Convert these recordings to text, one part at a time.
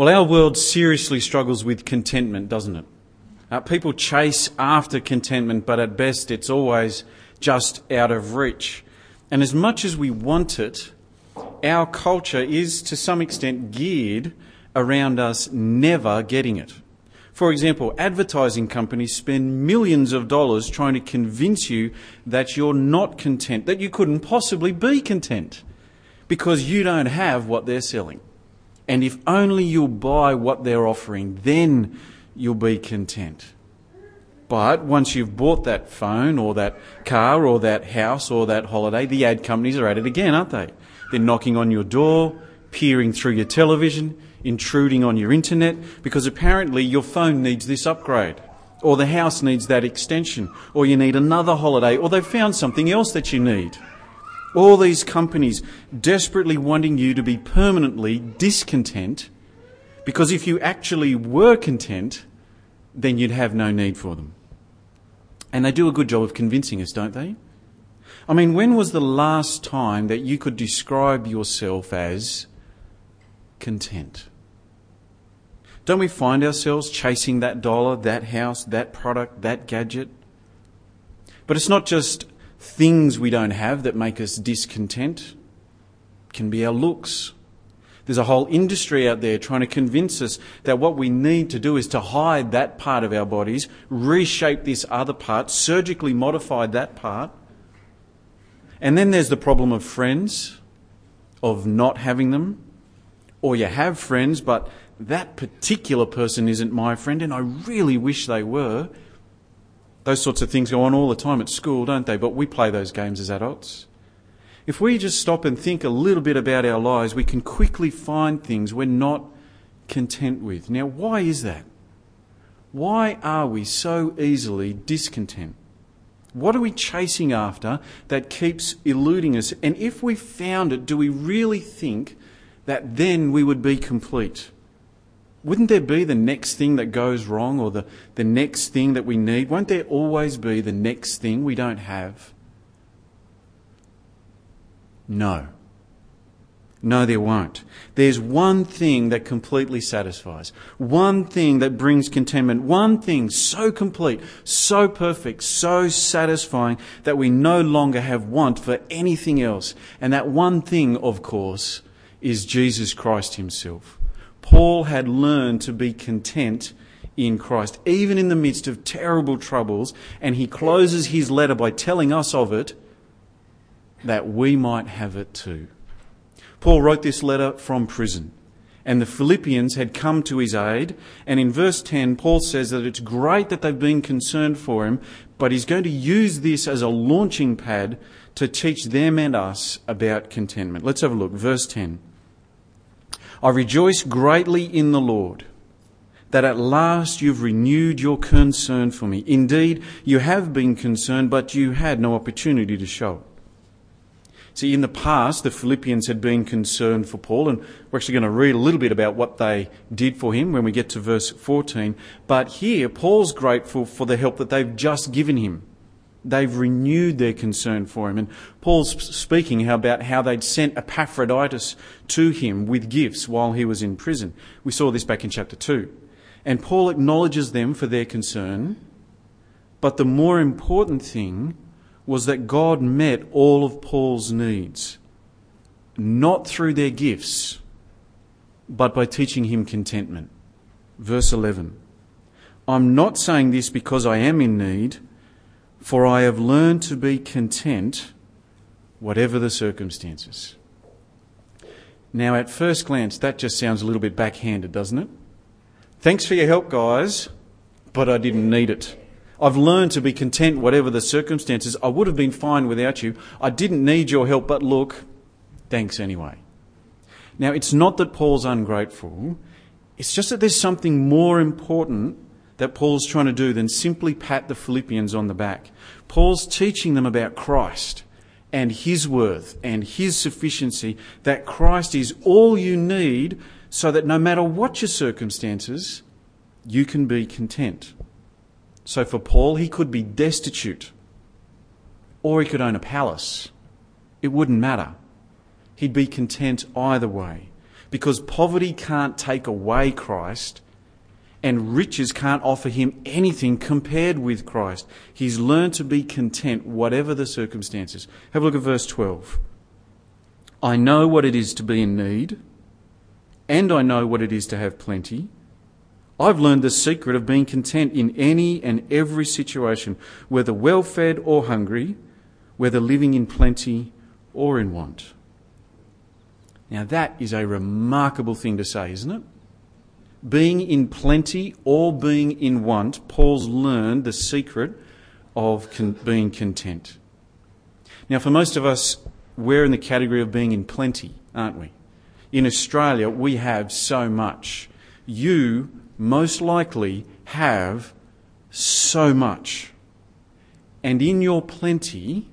Well, our world seriously struggles with contentment, doesn't it? Uh, people chase after contentment, but at best it's always just out of reach. And as much as we want it, our culture is to some extent geared around us never getting it. For example, advertising companies spend millions of dollars trying to convince you that you're not content, that you couldn't possibly be content because you don't have what they're selling. And if only you'll buy what they're offering, then you'll be content. But once you've bought that phone or that car or that house or that holiday, the ad companies are at it again, aren't they? They're knocking on your door, peering through your television, intruding on your internet, because apparently your phone needs this upgrade, or the house needs that extension, or you need another holiday, or they've found something else that you need. All these companies desperately wanting you to be permanently discontent, because if you actually were content, then you'd have no need for them. And they do a good job of convincing us, don't they? I mean, when was the last time that you could describe yourself as content? Don't we find ourselves chasing that dollar, that house, that product, that gadget? But it's not just things we don't have that make us discontent. Can be our looks, there's a whole industry out there trying to convince us that what we need to do is to hide that part of our bodies, reshape this other part, surgically modify that part. And then there's the problem of friends, of not having them. Or you have friends, but that particular person isn't my friend, and I really wish they were. Those sorts of things go on all the time at school, don't they? But we play those games as adults. If we just stop and think a little bit about our lives, we can quickly find things we're not content with. Now, why is that? Why are we so easily discontent? What are we chasing after that keeps eluding us? And if we found it, do we really think that then we would be complete? Wouldn't there be the next thing that goes wrong or the, the next thing that we need? Won't there always be the next thing we don't have? No. No, there won't. There's one thing that completely satisfies. One thing that brings contentment. One thing so complete, so perfect, so satisfying that we no longer have want for anything else. And that one thing, of course, is Jesus Christ Himself. Paul had learned to be content in Christ, even in the midst of terrible troubles. And he closes his letter by telling us of it that we might have it too. Paul wrote this letter from prison, and the Philippians had come to his aid. And in verse 10, Paul says that it's great that they've been concerned for him, but he's going to use this as a launching pad to teach them and us about contentment. Let's have a look. Verse 10. I rejoice greatly in the Lord that at last you've renewed your concern for me. Indeed, you have been concerned, but you had no opportunity to show it. See, in the past, the Philippians had been concerned for Paul, and we're actually going to read a little bit about what they did for him when we get to verse 14. But here, Paul's grateful for the help that they've just given him. They've renewed their concern for him. And Paul's speaking about how they'd sent Epaphroditus to him with gifts while he was in prison. We saw this back in chapter 2. And Paul acknowledges them for their concern. But the more important thing was that God met all of Paul's needs, not through their gifts, but by teaching him contentment. Verse 11 I'm not saying this because I am in need, for I have learned to be content, whatever the circumstances. Now, at first glance, that just sounds a little bit backhanded, doesn't it? Thanks for your help, guys, but I didn't need it. I've learned to be content whatever the circumstances. I would have been fine without you. I didn't need your help, but look, thanks anyway. Now, it's not that Paul's ungrateful. It's just that there's something more important that Paul's trying to do than simply pat the Philippians on the back. Paul's teaching them about Christ and his worth and his sufficiency, that Christ is all you need so that no matter what your circumstances, you can be content. So for Paul, he could be destitute or he could own a palace. It wouldn't matter. He'd be content either way Because poverty can't take away Christ, and riches can't offer him anything compared with Christ. He's learned to be content, whatever the circumstances. Have a look at verse 12. I know what it is to be in need, and I know what it is to have plenty. I've learned the secret of being content in any and every situation, whether well fed or hungry, whether living in plenty or in want. Now, that is a remarkable thing to say, isn't it? Being in plenty or being in want, Paul's learned the secret of con- being content. Now, for most of us, we're in the category of being in plenty, aren't we? In Australia, we have so much. You most likely have so much. And in your plenty,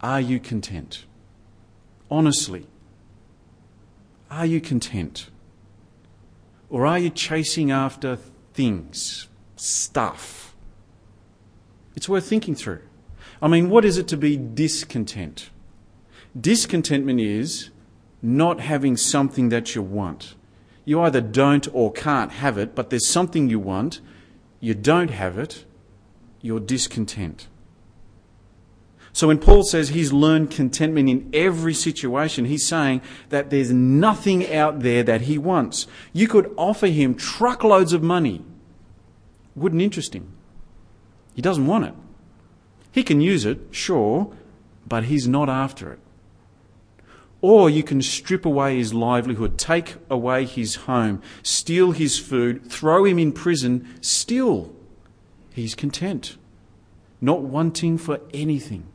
are you content? Honestly, are you content? Or are you chasing after things, stuff? It's worth thinking through. I mean, what is it to be discontent? Discontentment is not having something that you want. You either don't or can't have it, but there's something you want, you don't have it, you're discontent. So when Paul says he's learned contentment in every situation, he's saying that there's nothing out there that he wants. You could offer him truckloads of money. Wouldn't interest him. He doesn't want it. He can use it, sure, but he's not after it. Or you can strip away his livelihood, take away his home, steal his food, throw him in prison. Still, he's content, not wanting for anything.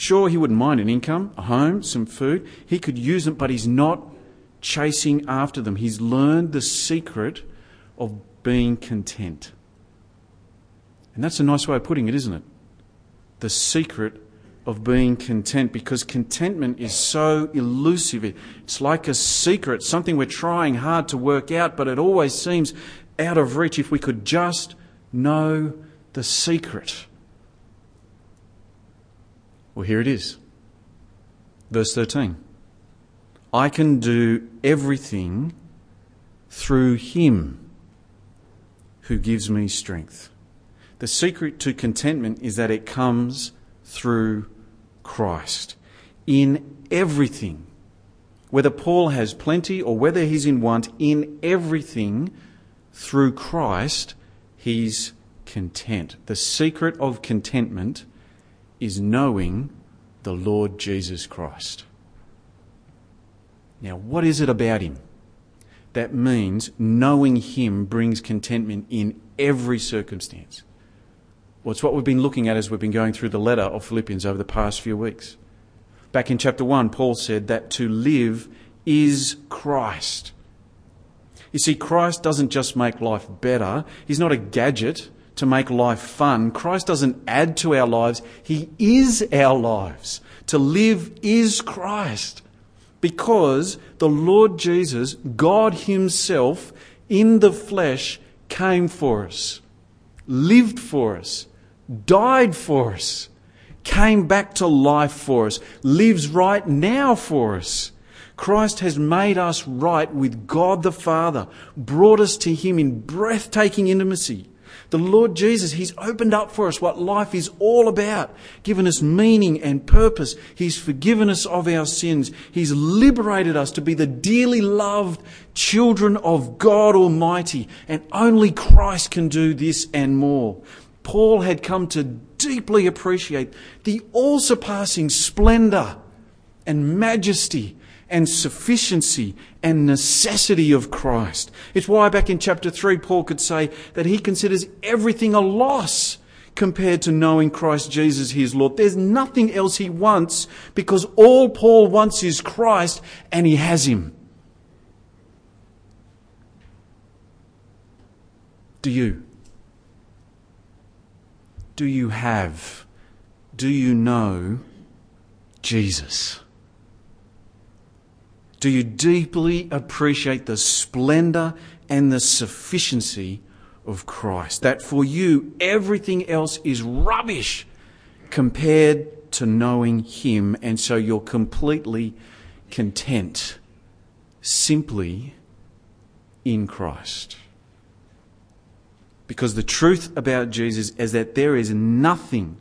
Sure, he wouldn't mind an income, a home, some food. He could use them, but he's not chasing after them. He's learned the secret of being content. And that's a nice way of putting it, isn't it? The secret of being content because contentment is so elusive. It's like a secret, something we're trying hard to work out, but it always seems out of reach if we could just know the secret. Well, here it is. Verse 13 I can do everything through Him who gives me strength. The secret to contentment is that it comes through Christ. In everything, whether Paul has plenty or whether he's in want, in everything, through Christ, he's content. The secret of contentment is knowing the Lord Jesus Christ. Now, what is it about him that means knowing him brings contentment in every circumstance? Well, it's what we've been looking at as we've been going through the letter of Philippians over the past few weeks. Back in chapter 1, Paul said that to live is Christ. You see, Christ doesn't just make life better, He's not a gadget to make life fun. Christ doesn't add to our lives, He is our lives. To live is Christ. Because the Lord Jesus, God Himself, in the flesh, came for us, lived for us, died for us, came back to life for us, lives right now for us. Christ has made us right with God the Father, brought us to Him in breathtaking intimacy. The Lord Jesus, He's opened up for us what life is all about, given us meaning and purpose. He's forgiven us of our sins. He's liberated us to be the dearly loved children of God Almighty. And only Christ can do this and more. Paul had come to deeply appreciate the all surpassing splendour and majesty and sufficiency and necessity of Christ. It's why back in chapter 3, Paul could say that he considers everything a loss compared to knowing Christ Jesus, his Lord. There's nothing else he wants because all Paul wants is Christ and he has him. Do you? do you have? Do you know Jesus? Do you deeply appreciate the splendour and the sufficiency of Christ? That for you, everything else is rubbish compared to knowing Him, and so you're completely content simply in Christ. Because the truth about Jesus is that there is nothing,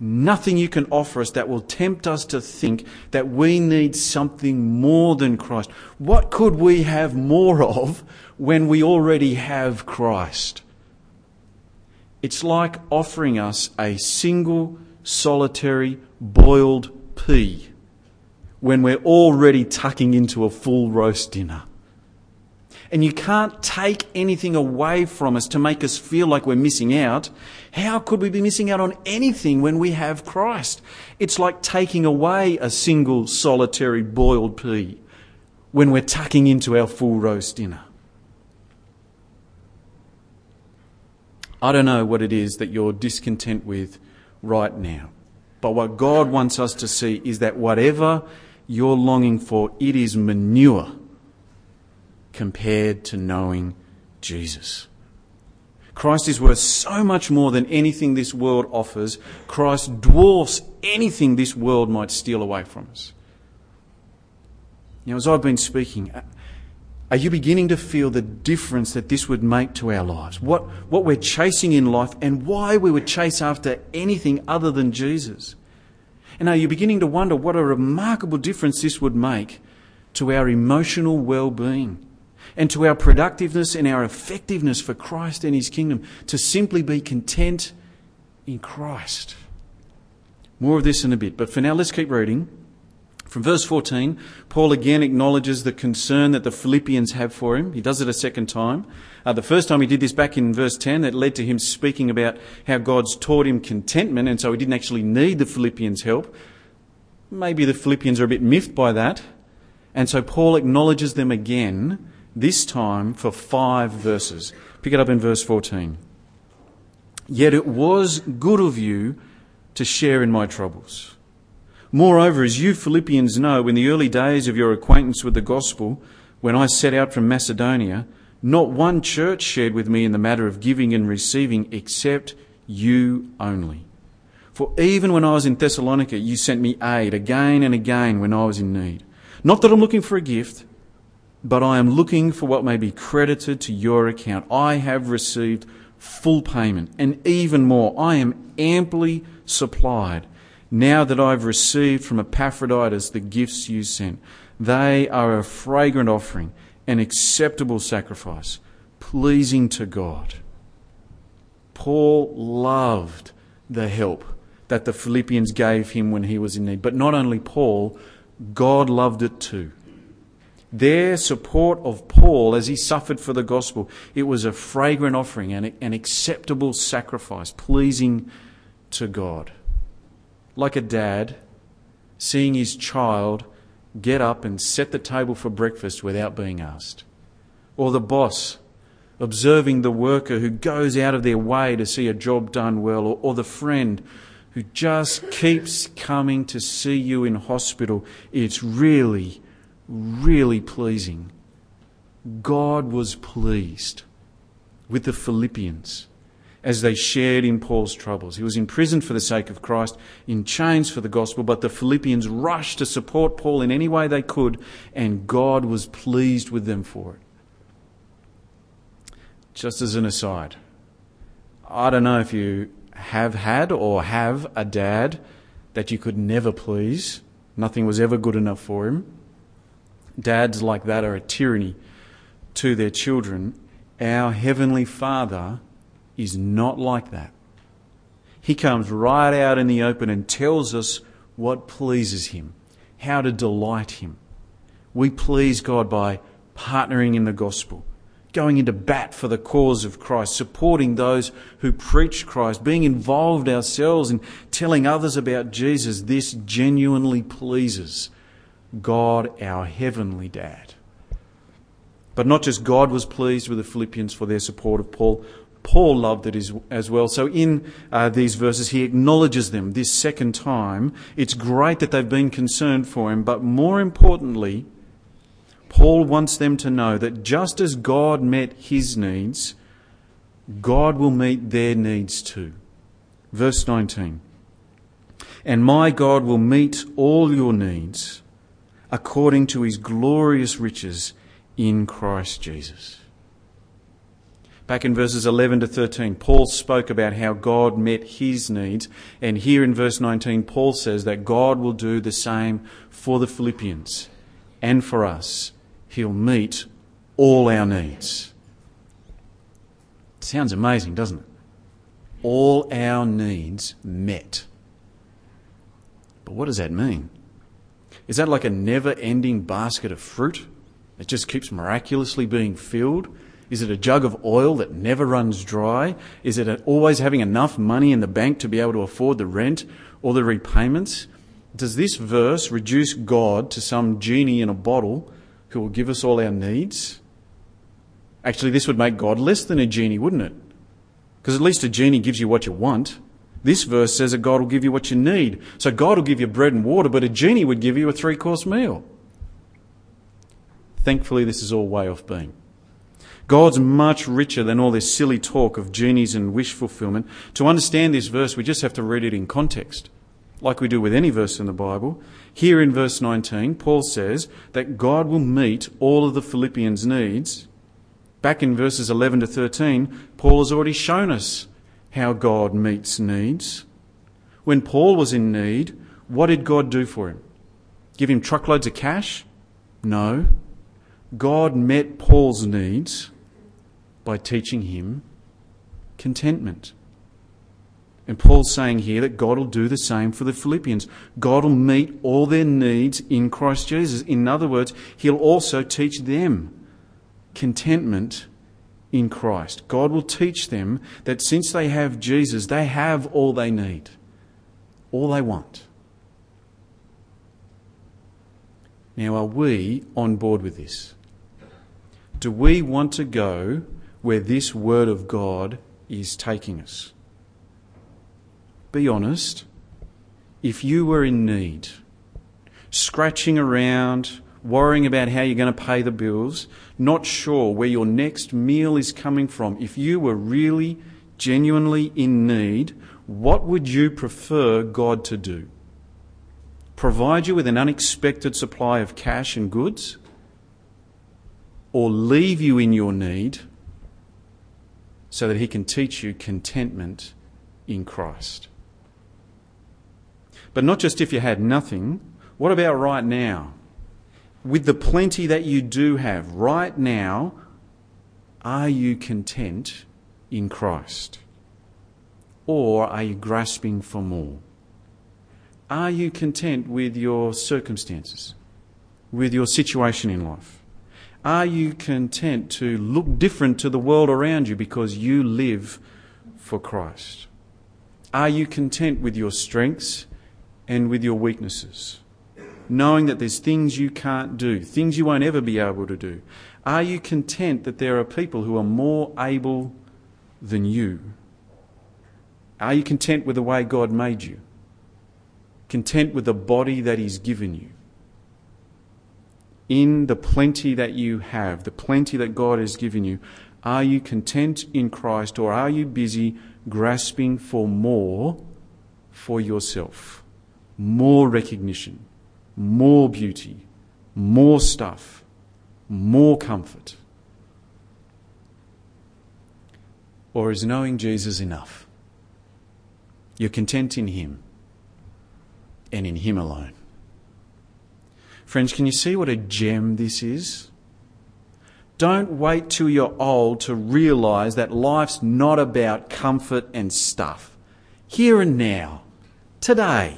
nothing you can offer us that will tempt us to think that we need something more than Christ. What could we have more of when we already have Christ? It's like offering us a single, solitary, boiled pea when we're already tucking into a full roast dinner. And you can't take anything away from us to make us feel like we're missing out. How could we be missing out on anything when we have Christ? It's like taking away a single solitary boiled pea when we're tucking into our full roast dinner. I don't know what it is that you're discontent with right now. But what God wants us to see is that whatever you're longing for, it is manure compared to knowing Jesus. Christ is worth so much more than anything this world offers. Christ dwarfs anything this world might steal away from us. Now, as I've been speaking, uh, are you beginning to feel the difference that this would make to our lives? What, what we're chasing in life and why we would chase after anything other than Jesus? And are you beginning to wonder what a remarkable difference this would make to our emotional well being and to our productiveness and our effectiveness for Christ and His kingdom to simply be content in Christ? More of this in a bit, but for now, let's keep reading. From verse 14, Paul again acknowledges the concern that the Philippians have for him. He does it a second time. Uh, the first time he did this back in verse 10, that led to him speaking about how God's taught him contentment, and so he didn't actually need the Philippians' help. Maybe the Philippians are a bit miffed by that. And so Paul acknowledges them again, this time for five verses. Pick it up in verse 14. Yet it was good of you to share in my troubles. Moreover, as you Philippians know, in the early days of your acquaintance with the gospel, when I set out from Macedonia, not one church shared with me in the matter of giving and receiving except you only. For even when I was in Thessalonica, you sent me aid again and again when I was in need. Not that I'm looking for a gift, but I am looking for what may be credited to your account. I have received full payment, and even more, I am amply supplied now that I've received from Epaphroditus the gifts you sent. They are a fragrant offering, an acceptable sacrifice, pleasing to God. Paul loved the help that the Philippians gave him when he was in need. But not only Paul, God loved it too. Their support of Paul as he suffered for the gospel, it was a fragrant offering, and an acceptable sacrifice, pleasing to God like a dad seeing his child get up and set the table for breakfast without being asked. Or the boss observing the worker who goes out of their way to see a job done well. Or, or the friend who just keeps coming to see you in hospital. It's really, really pleasing. God was pleased with the Philippians as they shared in Paul's troubles. He was imprisoned for the sake of Christ, in chains for the gospel, but the Philippians rushed to support Paul in any way they could, and God was pleased with them for it. Just as an aside, I don't know if you have had or have a dad that you could never please. Nothing was ever good enough for him. Dads like that are a tyranny to their children. Our Heavenly Father is not like that. He comes right out in the open and tells us what pleases Him, how to delight Him. We please God by partnering in the gospel, going into bat for the cause of Christ, supporting those who preach Christ, being involved ourselves in telling others about Jesus. This genuinely pleases God, our heavenly dad. But not just God was pleased with the Philippians for their support of Paul, Paul loved it as well. So in uh, these verses, he acknowledges them this second time. It's great that they've been concerned for him, but more importantly, Paul wants them to know that just as God met his needs, God will meet their needs too. Verse 19. And my God will meet all your needs according to his glorious riches in Christ Jesus. Back in verses 11 to 13, Paul spoke about how God met his needs. And here in verse 19, Paul says that God will do the same for the Philippians and for us. He'll meet all our needs. Sounds amazing, doesn't it? All our needs met. But what does that mean? Is that like a never ending basket of fruit that just keeps miraculously being filled? Is it a jug of oil that never runs dry? Is it always having enough money in the bank to be able to afford the rent or the repayments? Does this verse reduce God to some genie in a bottle who will give us all our needs? Actually, this would make God less than a genie, wouldn't it? Because at least a genie gives you what you want. This verse says that God will give you what you need. So God will give you bread and water, but a genie would give you a three course meal. Thankfully, this is all way off being. God's much richer than all this silly talk of genies and wish fulfillment. To understand this verse, we just have to read it in context, like we do with any verse in the Bible. Here in verse 19, Paul says that God will meet all of the Philippians' needs. Back in verses 11 to 13, Paul has already shown us how God meets needs. When Paul was in need, what did God do for him? Give him truckloads of cash? No. God met Paul's needs by teaching him contentment. And Paul's saying here that God will do the same for the Philippians. God will meet all their needs in Christ Jesus. In other words, He'll also teach them contentment in Christ. God will teach them that since they have Jesus, they have all they need, all they want. Now, are we on board with this? Do we want to go where this Word of God is taking us? Be honest. If you were in need, scratching around, worrying about how you're going to pay the bills, not sure where your next meal is coming from, if you were really genuinely in need, what would you prefer God to do? Provide you with an unexpected supply of cash and goods? Or leave you in your need so that He can teach you contentment in Christ? But not just if you had nothing, what about right now? With the plenty that you do have right now, are you content in Christ? Or are you grasping for more? Are you content with your circumstances, with your situation in life? Are you content to look different to the world around you because you live for Christ? Are you content with your strengths and with your weaknesses? Knowing that there's things you can't do, things you won't ever be able to do? Are you content that there are people who are more able than you? Are you content with the way God made you? Content with the body that He's given you? In the plenty that you have, the plenty that God has given you, are you content in Christ or are you busy grasping for more for yourself? More recognition, more beauty, more stuff, more comfort? Or is knowing Jesus enough? You're content in Him and in Him alone. Friends, can you see what a gem this is? Don't wait till you're old to realize that life's not about comfort and stuff. Here and now, today.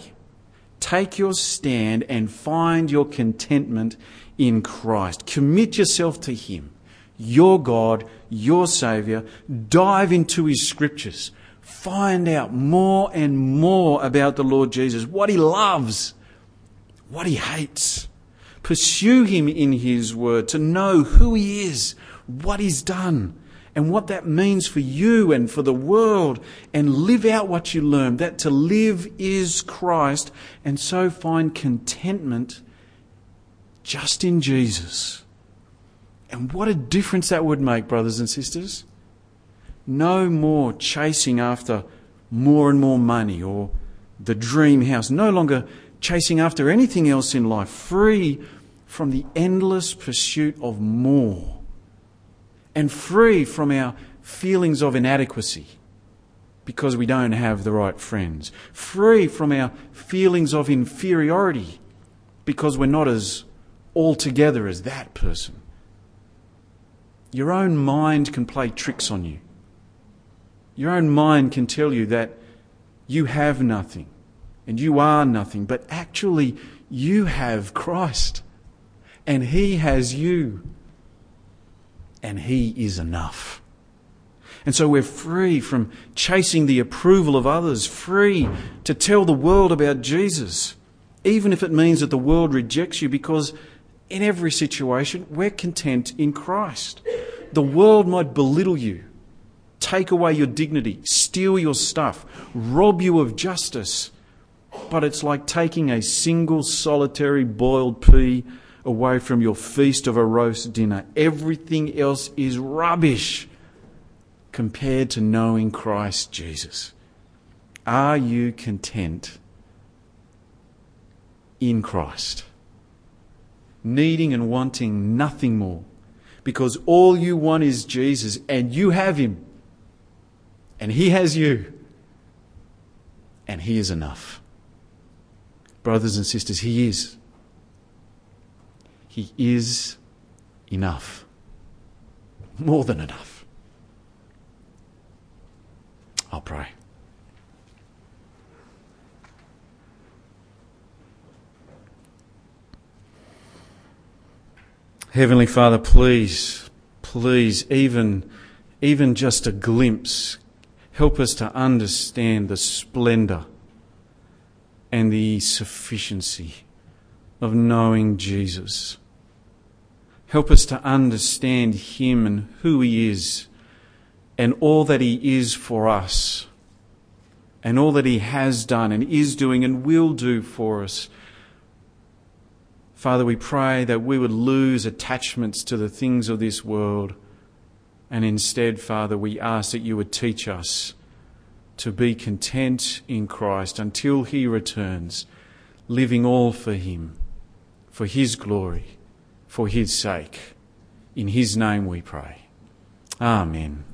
Take your stand and find your contentment in Christ. Commit yourself to Him, your God, your Saviour. Dive into His scriptures. Find out more and more about the Lord Jesus, what He loves, what He hates. Pursue Him in His Word to know who He is, what He's done and what that means for you and for the world and live out what you learn. That to live is Christ and so find contentment just in Jesus. And what a difference that would make, brothers and sisters. No more chasing after more and more money or the dream house. No longer chasing after anything else in life. Free from the endless pursuit of more and free from our feelings of inadequacy because we don't have the right friends, free from our feelings of inferiority because we're not as all together as that person. Your own mind can play tricks on you. Your own mind can tell you that you have nothing and you are nothing, but actually you have Christ and He has you and He is enough. And so we're free from chasing the approval of others, free to tell the world about Jesus, even if it means that the world rejects you, because in every situation we're content in Christ. The world might belittle you, take away your dignity, steal your stuff, rob you of justice, but it's like taking a single solitary boiled pea away from your feast of a roast dinner. Everything else is rubbish compared to knowing Christ Jesus. Are you content in Christ? Needing and wanting nothing more because all you want is Jesus and you have Him and He has you and He is enough. Brothers and sisters, He is. He is enough. More than enough. I'll pray. Heavenly Father, please, please, even, even just a glimpse, help us to understand the splendour and the sufficiency of knowing Jesus. Help us to understand Him and who He is and all that He is for us and all that He has done and is doing and will do for us. Father, we pray that we would lose attachments to the things of this world. And instead, Father, we ask that you would teach us to be content in Christ until He returns, living all for Him for His glory, for His sake. In His name we pray. Amen.